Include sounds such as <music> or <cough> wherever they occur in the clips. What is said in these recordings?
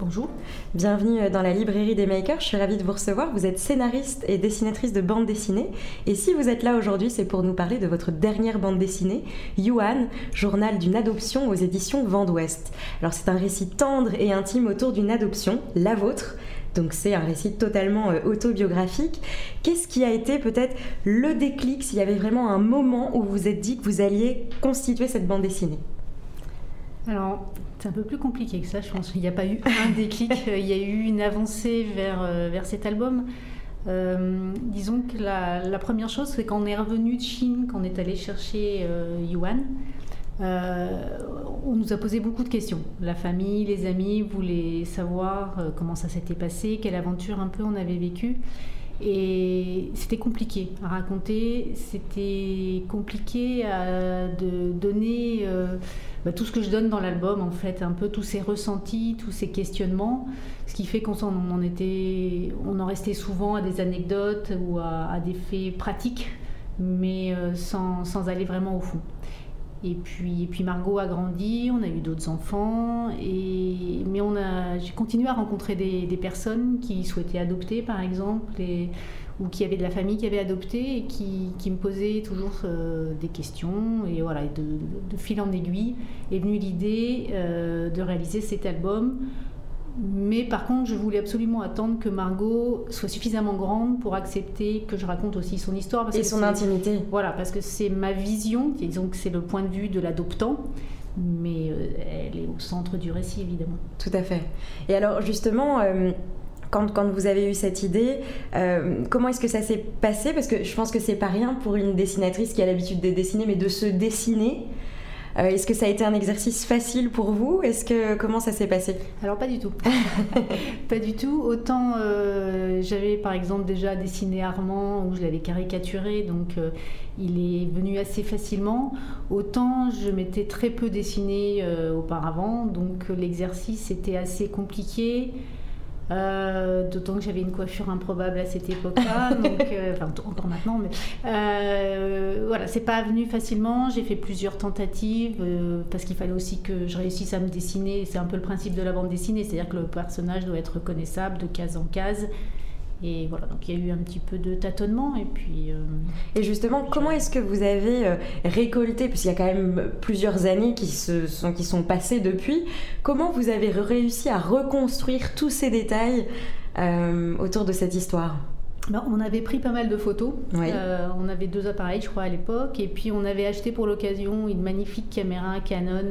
Bonjour. Bienvenue dans la librairie des makers. Je suis ravie de vous recevoir. Vous êtes scénariste et dessinatrice de bande dessinée. Et si vous êtes là aujourd'hui, c'est pour nous parler de votre dernière bande dessinée, Yuan, journal d'une adoption aux éditions Vent d'Ouest. Alors c'est un récit tendre et intime autour d'une adoption, la vôtre. Donc c'est un récit totalement euh, autobiographique. Qu'est-ce qui a été peut-être le déclic, s'il y avait vraiment un moment où vous vous êtes dit que vous alliez constituer cette bande dessinée? Alors, c'est un peu plus compliqué que ça, je pense. Il n'y a pas eu un <laughs> déclic, il y a eu une avancée vers, euh, vers cet album. Euh, disons que la, première chose, c'est quand on est revenu de Chine, quand on est allé chercher euh, Yuan, on nous a posé beaucoup de questions. La famille, les amis voulaient savoir comment ça s'était passé, quelle aventure un peu on avait vécu. Et c'était compliqué à raconter, c'était compliqué à de donner bah, tout ce que je donne dans l'album, en fait, un peu tous ces ressentis, tous ces questionnements, ce qui fait qu'on en, était, on en restait souvent à des anecdotes ou à, des faits pratiques, mais euh, sans, sans, aller vraiment au fond. Et puis, et puis Margot a grandi, on a eu d'autres enfants, et, mais on a, j'ai continué à rencontrer des, personnes qui souhaitaient adopter, par exemple, et, ou qui avaient de la famille qui avait adopté et qui, me posaient toujours euh, des questions. Et voilà, de, de, fil en aiguille est venue l'idée euh, de réaliser cet album. Mais par contre, je voulais absolument attendre que Margot soit suffisamment grande pour accepter que je raconte aussi son histoire. Parce et son intimité. Voilà, parce que c'est ma vision, disons que c'est le point de vue de l'adoptant mais euh, elle est au centre du récit évidemment. Tout à fait. Et alors justement, quand, quand, vous avez eu cette idée, euh, comment est-ce que ça s'est passé? Parce que je pense que c'est pas rien pour une dessinatrice qui a l'habitude de dessiner, mais de se dessiner. Euh, est-ce que ça a été un exercice facile pour vous? Est-ce que comment ça s'est passé? Alors pas du tout, <laughs> pas du tout. Autant euh, j'avais par exemple déjà dessiné Armand où je l'avais caricaturé, donc il est venu assez facilement. Autant je m'étais très peu dessiné auparavant, donc l'exercice était assez compliqué. Euh, d'autant que j'avais une coiffure improbable à cette époque-là, <laughs> donc, euh, enfin encore maintenant, mais euh, voilà, c'est pas venu facilement. J'ai fait plusieurs tentatives parce qu'il fallait aussi que je réussisse à me dessiner. C'est un peu le principe de la bande dessinée, c'est-à-dire que le personnage doit être reconnaissable de case en case. Et voilà, donc il y a eu un petit peu de tâtonnement. Et puis. Euh, et justement, comment est-ce que vous avez euh, récolté, parce qu'il y a quand même plusieurs années qui, se sont, qui sont passées depuis, comment vous avez réussi à reconstruire tous ces détails euh, autour de cette histoire? Ben, on avait pris pas mal de photos. on avait deux appareils, je crois, à l'époque. Et puis, on avait acheté pour l'occasion une magnifique caméra Canon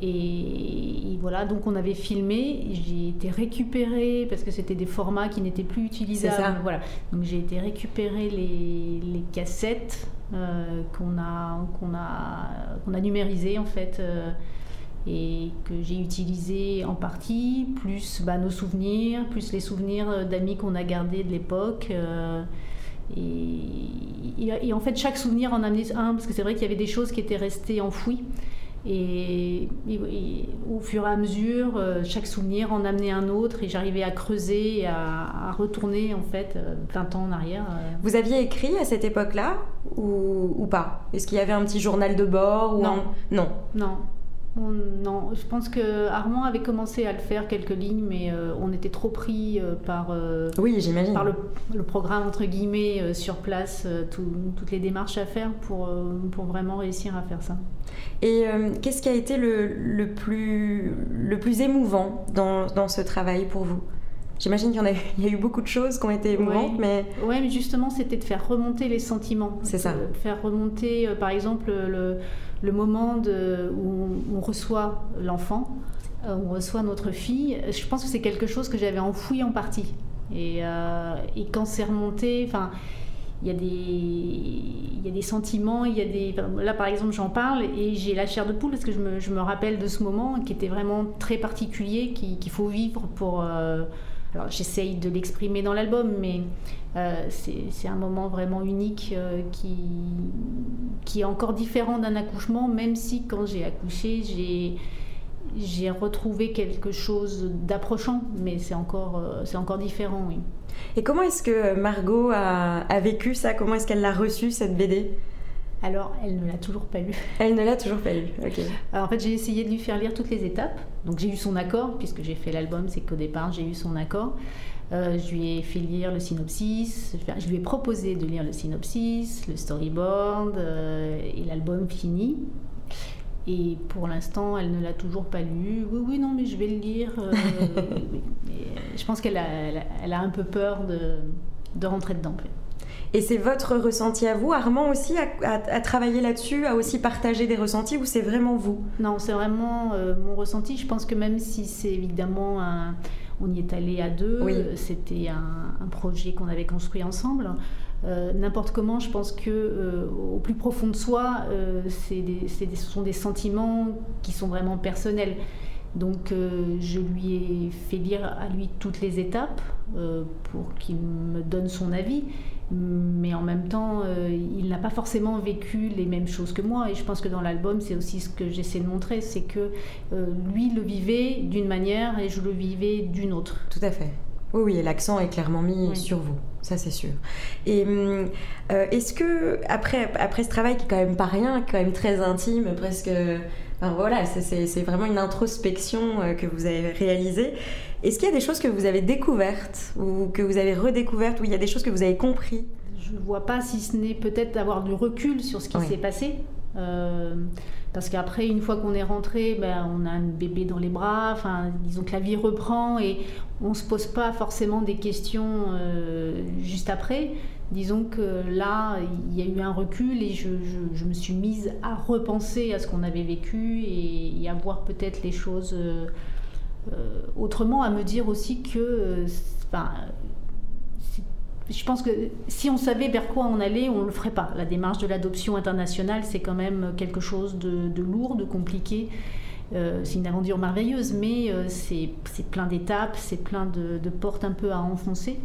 et, voilà, donc on avait filmé, j'ai été récupérer, parce que c'était des formats qui n'étaient plus utilisables. Voilà. Donc j'ai été récupérer les, les cassettes euh, qu'on a, qu'on a, qu'on a numérisées en fait. Euh, et que j'ai utilisées en partie, plus bah, nos souvenirs, plus les souvenirs d'amis qu'on a gardés de l'époque. Euh, et, et, en fait, chaque souvenir en amenait un, parce que c'est vrai qu'il y avait des choses qui étaient restées enfouies. Et, au fur et à mesure, euh, chaque souvenir en amenait un autre et j'arrivais à creuser, à, à, retourner en fait 20 euh, ans en arrière. Euh. Vous aviez écrit à cette époque-là ou, ou pas? Est-ce qu'il y avait un petit journal de bord ou Non. Non. Non non, je pense que Armand avait commencé à le faire quelques lignes, mais euh, on était trop pris euh, par, euh, oui, j'imagine. par le, programme entre guillemets sur place, toutes les démarches à faire pour, pour vraiment réussir à faire ça. Et qu'est-ce qui a été le, le, plus, le plus émouvant dans, dans ce travail pour vous? J'imagine qu'il y, <laughs> y, a eu beaucoup de choses qui ont été émouvantes, mais... Oui, mais justement, c'était de faire remonter les sentiments. C'est ça. De faire remonter, par exemple, le, le moment où on, reçoit l'enfant, euh, on reçoit notre fille, je pense que c'est quelque chose que j'avais enfoui en partie. Et, euh, quand c'est remonté, enfin, il y, a des, y a des sentiments, il y a des... Là, par exemple, j'en parle et j'ai la chair de poule parce que je me, je me, rappelle de ce moment qui était vraiment très particulier, qu'il faut vivre pour... Euh, alors, j'essaye de l'exprimer dans l'album, mais euh, c'est un moment vraiment unique euh, qui, qui est encore différent d'un accouchement, même si quand j'ai accouché, j'ai retrouvé quelque chose d'approchant, mais c'est encore, c'est encore différent. Et comment est-ce que Margot a, vécu ça? Comment est-ce qu'elle l'a reçu, cette BD alors, elle ne l'a toujours pas lu. <laughs> Elle ne l'a toujours pas lu, ok. Alors, en fait, j'ai essayé de lui faire lire toutes les étapes. Donc, j'ai eu son accord, puisque j'ai fait l'album, c'est qu'au départ, j'ai eu son accord. Euh, je lui ai fait lire le synopsis, je lui ai proposé de lire le synopsis, le storyboard euh, et l'album fini. Et pour l'instant, elle ne l'a toujours pas lu. Oui, oui, non, mais je vais le lire. Euh, <laughs> je pense qu'elle a, elle a, un peu peur de, de rentrer dedans. Et c'est votre ressenti à vous Armand aussi à, travailler là-dessus, à aussi partager des ressentis ou c'est vraiment vous? Non, c'est vraiment euh, mon ressenti. Je pense que même si c'est évidemment un, on y est allé à deux, c'était un, un, projet qu'on avait construit ensemble. Euh, n'importe comment, je pense que euh, au plus profond de soi, euh, ce sont des sentiments qui sont vraiment personnels. Donc je lui ai fait lire à lui toutes les étapes pour qu'il me donne son avis, mais en même temps, il n'a pas forcément vécu les mêmes choses que moi. Et je pense que dans l'album, c'est aussi ce que j'essaie de montrer, c'est que lui le vivait d'une manière et je le vivais d'une autre. Tout à fait. Oui, oui, l'accent est clairement mis sur vous, ça c'est sûr. Et hum, euh, est-ce que, après, après ce travail qui est quand même pas rien, quand même très intime, presque. Enfin, voilà, c'est vraiment une introspection euh, que vous avez réalisée. Est-ce qu'il y a des choses que vous avez découvertes ou que vous avez redécouvertes ou il y a des choses que vous avez compris? Je ne vois pas si ce n'est peut-être d'avoir du recul sur ce qui s'est passé. Euh, parce qu'après, une fois qu'on est rentré, ben, on a un bébé dans les bras, enfin, disons que la vie reprend et on ne se pose pas forcément des questions euh, juste après. Disons que là, il y a eu un recul et je, je, me suis mise à repenser à ce qu'on avait vécu et, à voir peut-être les choses euh, autrement, à me dire aussi que enfin, je pense que si on savait vers quoi on allait, on ne le ferait pas. La démarche de l'adoption internationale, c'est quand même quelque chose de, lourd, de compliqué. Euh, c'est une aventure merveilleuse, mais euh, c'est plein d'étapes, c'est plein de, portes un peu à enfoncer.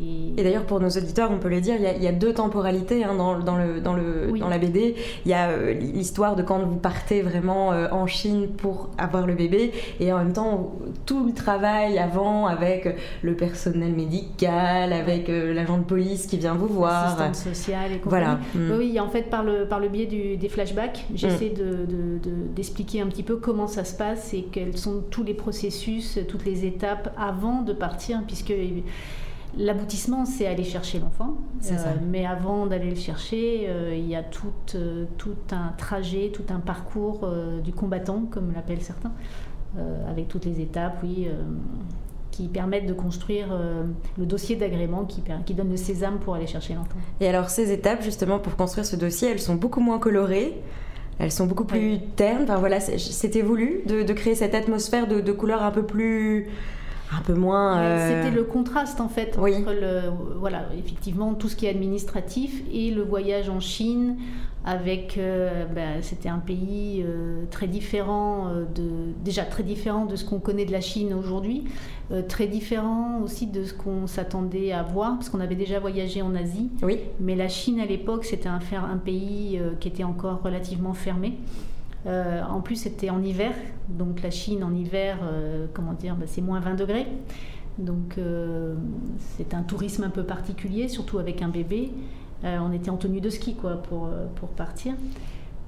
Et, d'ailleurs, pour nos auditeurs, on peut le dire, il y a, deux temporalités hein, dans, dans, le, dans, le, dans la BD. Il y a euh, l'histoire de quand vous partez vraiment euh, en Chine pour avoir le bébé, et en même temps, tout le travail avant avec le personnel médical, avec euh, l'agent de police qui vient vous voir. Assistante sociale et compagnie. Voilà. Mm. Oui, en fait, par le, par le biais du, des flashbacks, j'essaie mm. d'expliquer de, un petit peu comment ça se passe et quels sont tous les processus, toutes les étapes avant de partir, puisque L'aboutissement, c'est aller chercher l'enfant. Euh, mais avant d'aller le chercher, euh, il y a tout, euh, tout, un trajet, tout un parcours du combattant, comme l'appellent certains, avec toutes les étapes, oui, qui permettent de construire le dossier d'agrément qui, qui donne le sésame pour aller chercher l'enfant. Et alors, ces étapes, justement, pour construire ce dossier, elles sont beaucoup moins colorées. Elles sont beaucoup plus ternes. Enfin, voilà, c'était voulu de, de, créer cette atmosphère de, de couleurs un peu plus un peu moins. Euh, c'était le contraste en fait entre le, voilà, effectivement tout ce qui est administratif et le voyage en Chine avec, euh, ben, c'était un pays euh, très différent de, déjà très différent de ce qu'on connaît de la Chine aujourd'hui, très différent aussi de ce qu'on s'attendait à voir parce qu'on avait déjà voyagé en Asie. Oui. Mais la Chine à l'époque c'était un, un pays qui était encore relativement fermé. Euh, en plus, c'était en hiver, donc la Chine en hiver, euh, comment dire, bah, c'est moins 20 degrés. Donc euh, c'est un tourisme un peu particulier, surtout avec un bébé. on était en tenue de ski quoi, pour, pour partir.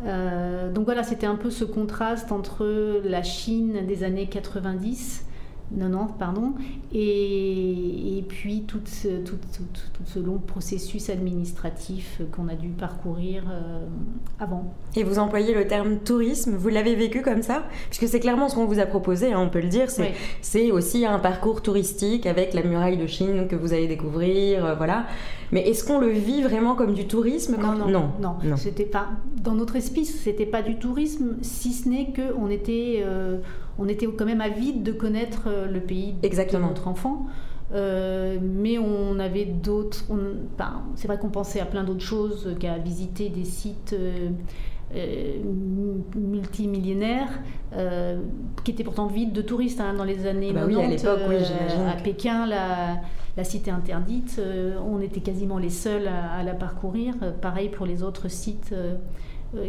donc voilà, c'était un peu ce contraste entre la Chine des années 90 90, pardon, et, et puis tout ce, tout, ce, long processus administratif qu'on a dû parcourir euh, avant. Et vous employez le terme tourisme, vous l'avez vécu comme ça? Puisque c'est clairement ce qu'on vous a proposé, hein, on peut le dire, c'est aussi un parcours touristique avec la muraille de Chine que vous allez découvrir, euh, voilà. Mais est-ce qu'on le vit vraiment comme du tourisme non, non, non, non, C'était pas dans notre esprit, c'était pas du tourisme, si ce n'est que on était, euh, on était quand même avide de connaître euh, le pays Exactement. de notre enfant. mais on avait d'autres. c'est vrai qu'on pensait à plein d'autres choses qu'à visiter des sites euh, multimillénaire euh, qui était pourtant vide de touristes hein, dans les années bah 90. Oui, à l'époque, oui, euh, À Pékin, la, la cité interdite, on était quasiment les seuls à, la parcourir. pareil pour les autres sites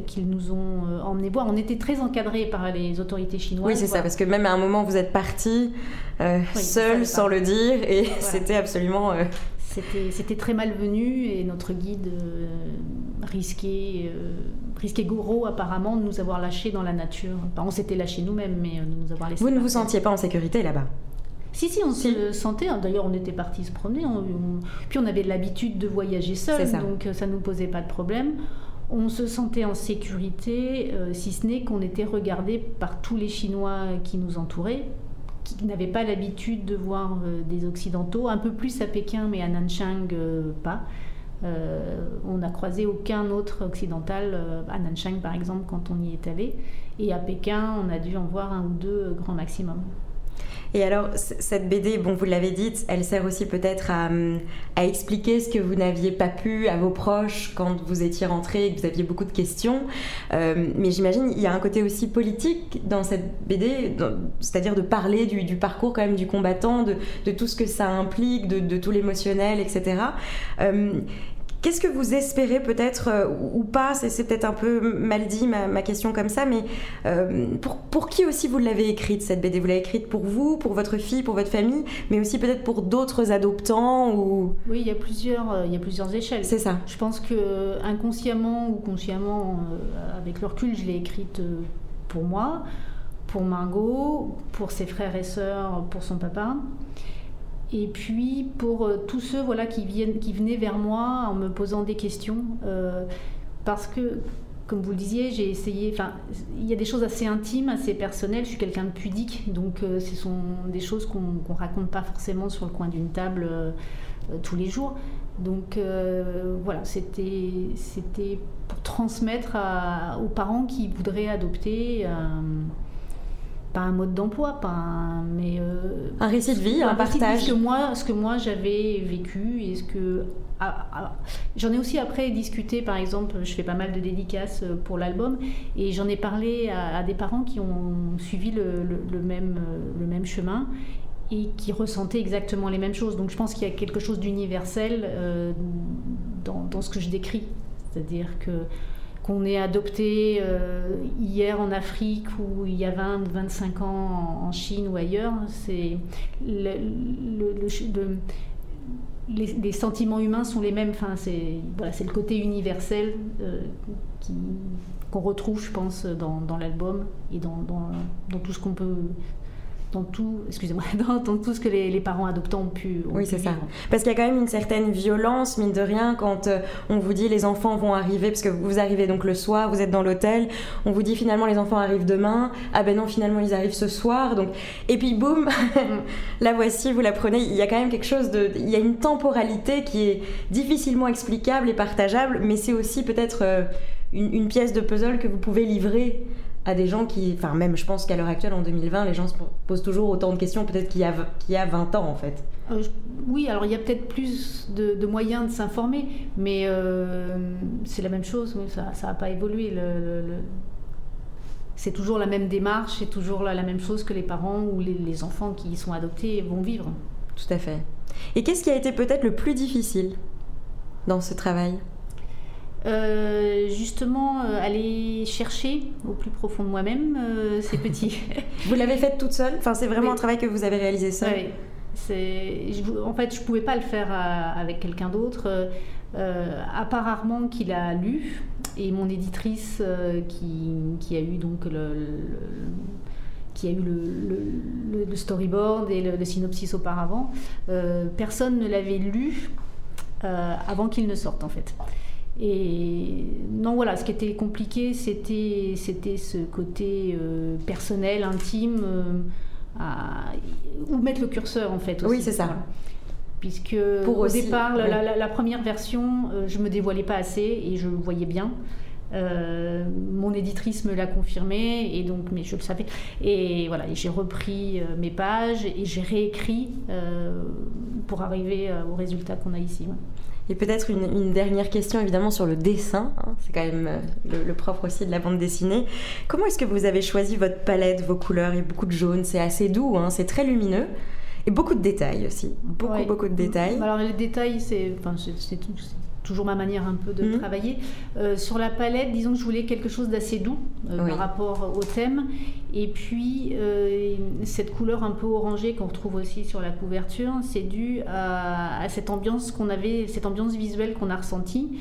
qu'ils nous ont emmenés voir. On était très encadrés par les autorités chinoises. Oui, c'est ça, parce que même à un moment, vous êtes parti seul, sans le dire, et c'était absolument c'était très malvenu et notre guide euh, risquait, euh, risquait gros apparemment de nous avoir lâchés dans la nature. on s'était lâchés nous-mêmes, mais euh, de nous avoir laissés. Vous ne vous sentiez pas en sécurité là-bas? Si, si, on se sentait. Hein. D'ailleurs, on était partis se promener. puis on avait l'habitude de voyager seul, donc ça ne nous posait pas de problème. On se sentait en sécurité, si ce n'est qu'on était regardé par tous les Chinois qui nous entouraient, qui n'avaient pas l'habitude de voir euh, des Occidentaux, un peu plus à Pékin, mais à Nanchang, euh, pas. Euh, on n'a croisé aucun autre occidental, à Nanchang par exemple, quand on y est allé. Et à Pékin, on a dû en voir un ou deux grand maximum. Et alors, cette BD, bon, vous l'avez dit, elle sert aussi peut-être à, expliquer ce que vous n'aviez pas pu à vos proches quand vous étiez rentré et que vous aviez beaucoup de questions. Euh, mais j'imagine il y a un côté aussi politique dans cette BD, c'est-à-dire de parler du, parcours quand même du combattant, de, tout ce que ça implique, de, tout l'émotionnel, etc. Qu'est-ce que vous espérez peut-être euh, ou pas C'est peut-être un peu mal dit ma, question comme ça, mais euh, pour, pour, qui aussi vous l'avez écrite cette BD Vous l'avez écrite pour vous, pour votre fille, pour votre famille, mais aussi peut-être pour d'autres adoptants ou... Oui, il y a plusieurs, euh, il y a plusieurs échelles. C'est ça. Je pense que inconsciemment ou consciemment, avec le recul, je l'ai écrite pour moi, pour Margot, pour ses frères et sœurs, pour son papa. Et puis pour euh, tous ceux voilà, qui, viennent, qui venaient vers moi en me posant des questions, euh, parce que, comme vous le disiez, j'ai essayé, enfin, il y a des choses assez intimes, assez personnelles, je suis quelqu'un de pudique, donc euh, ce sont des choses qu'on ne raconte pas forcément sur le coin d'une table tous les jours. Donc voilà, c'était pour transmettre aux parents qui voudraient adopter pas un mode d'emploi, pas un, mais euh, un récit de vie, un, partage. Ce que moi, ce que moi j'avais vécu et ce que ah, j'en ai aussi après discuté. Par exemple, je fais pas mal de dédicaces euh, pour l'album et j'en ai parlé à, des parents qui ont suivi le, le, même le même chemin et qui ressentaient exactement les mêmes choses. Donc je pense qu'il y a quelque chose d'universel euh, dans, dans, ce que je décris, c'est-à-dire que qu'on ait adopté euh, hier en Afrique ou il y a 20, 25 ans en, Chine ou ailleurs, c'est le, les, sentiments humains sont les mêmes. Enfin, c'est voilà, le côté universel euh, qu'on retrouve, je pense, dans, l'album et dans, dans, tout ce qu'on peut dans tout, excusez-moi, <laughs> dans, tout ce que les, parents adoptants ont pu. oui, c'est ça. Parce qu'il y a quand même une certaine violence, mine de rien, quand euh, on vous dit les enfants vont arriver, parce que vous arrivez donc le soir, vous êtes dans l'hôtel, on vous dit finalement les enfants arrivent demain, ah ben non, finalement ils arrivent ce soir, donc et puis boum, <laughs> la voici, vous la prenez. Il y a quand même quelque chose de, il y a une temporalité qui est difficilement explicable et partageable, mais c'est aussi peut-être euh, une, une pièce de puzzle que vous pouvez livrer à des gens qui, enfin même je pense qu'à l'heure actuelle en 2020, les gens se posent toujours autant de questions peut-être qu'il y, y a 20 ans en fait. Euh, oui, alors il y a peut-être plus de, moyens de s'informer, mais euh, c'est la même chose, ça n'a pas évolué. Le, C'est toujours la même démarche, c'est toujours la, la, même chose que les parents ou les, les enfants qui sont adoptés vont vivre. Tout à fait. Et qu'est-ce qui a été peut-être le plus difficile dans ce travail? Euh, justement euh, aller chercher au plus profond de moi-même euh, ces petits. <laughs> vous l'avez fait toute seule? Enfin, c'est vraiment un travail que vous avez réalisé seule? Oui. En fait, je ne pouvais pas le faire avec quelqu'un d'autre, à part rarement qu'il a lu, et mon éditrice qui, qui, a eu donc le, qui a eu le, le, storyboard et le, synopsis auparavant, personne ne l'avait lu avant qu'il ne sorte en fait. Et non, voilà, ce qui était compliqué, c'était, c'était ce côté euh, personnel, intime, euh, où mettre le curseur en fait. oui, c'est ça. Puisque Pour au départ, la, première version, euh, je me dévoilais pas assez et je le voyais bien. Euh, mon éditrice me l'a confirmé et donc mais je le savais et voilà j'ai repris euh, mes pages et j'ai réécrit pour arriver au résultat qu'on a ici. Et peut-être une, dernière question évidemment sur le dessin, hein. c'est quand même le, propre aussi de la bande dessinée. Comment est-ce que vous avez choisi votre palette, vos couleurs? Il y a beaucoup de jaune, c'est assez doux, hein. c'est très lumineux. Et beaucoup de détails aussi, beaucoup, beaucoup de détails. Alors les détails, c'est enfin, toujours ma manière un peu de mhm. travailler. Euh, sur la palette, disons que je voulais quelque chose d'assez doux euh, par rapport au thème. Et puis, euh, cette couleur un peu orangée qu'on retrouve aussi sur la couverture, c'est dû à, cette ambiance qu'on avait, cette ambiance visuelle qu'on a ressentie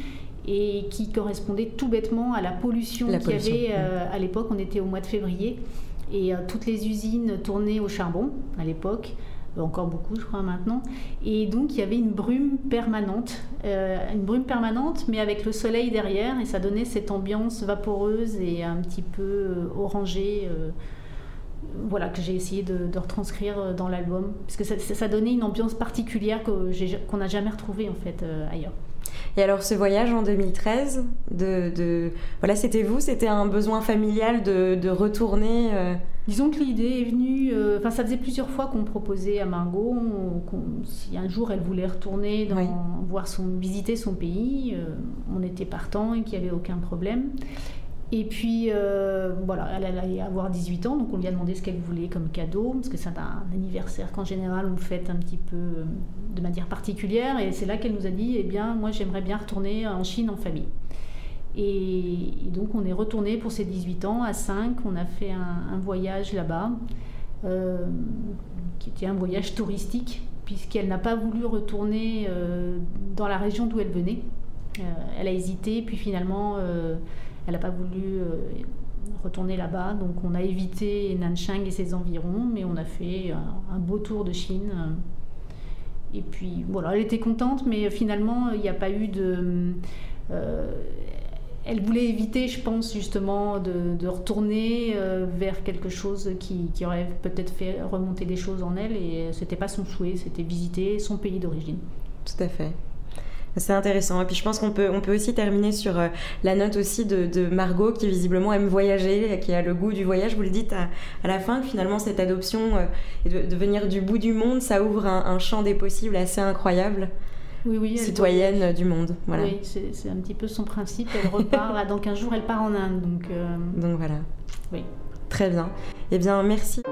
et qui correspondait tout bêtement à la pollution qu'il y avait à l'époque. On était au mois de février et toutes les usines tournaient au charbon à l'époque encore beaucoup, je crois, maintenant. Et donc, il y avait une brume permanente, euh, une brume permanente, mais avec le soleil derrière, et ça donnait cette ambiance vaporeuse et un petit peu euh, orangée. Euh, voilà, que j'ai essayé de, retranscrire dans l'album, parce que ça, ça, donnait une ambiance particulière qu'on n'a jamais retrouvée en fait ailleurs. Et alors ce voyage en 2013, de, voilà, c'était vous, c'était un besoin familial de, retourner euh? Disons que l'idée est venue, euh, enfin ça faisait plusieurs fois qu'on proposait à Margot, si un jour elle voulait retourner dans, voir son, visiter son pays, euh, on était partant et qu'il n'y avait aucun problème. Et puis, euh, voilà, elle allait avoir 18 ans, donc on lui a demandé ce qu'elle voulait comme cadeau, parce que c'est un anniversaire qu'en général on fête un petit peu euh, de manière particulière. Et c'est là qu'elle nous a dit, eh bien, moi j'aimerais bien retourner en Chine en famille. Et, donc on est retourné pour ses 18 ans à 5, on a fait un, voyage là-bas, euh, qui était un voyage touristique, puisqu'elle n'a pas voulu retourner dans la région d'où elle venait. elle a hésité, puis finalement elle n'a pas voulu euh, retourner là-bas, donc on a évité Nanchang et ses environs, mais on a fait un, beau tour de Chine. Et puis voilà, elle était contente, mais finalement, il n'y a pas eu de. Euh, elle voulait éviter, je pense, justement, de, retourner euh, vers quelque chose qui, qui aurait peut-être fait remonter des choses en elle, et ce n'était pas son souhait, c'était visiter son pays d'origine. Tout à fait. C'est intéressant. Et puis je pense qu'on peut, on peut aussi terminer sur euh, la note aussi de, Margot qui visiblement aime voyager, qui a le goût du voyage. Vous le dites à, la fin, finalement cette adoption euh, et de, venir du bout du monde, ça ouvre un, champ des possibles assez incroyable. Oui, oui, citoyenne du monde. Voilà. Oui, c'est un petit peu son principe. Elle repart, là, dans 15 jours, elle part en Inde. Donc, euh, donc voilà. Oui. Très bien. Eh bien, merci.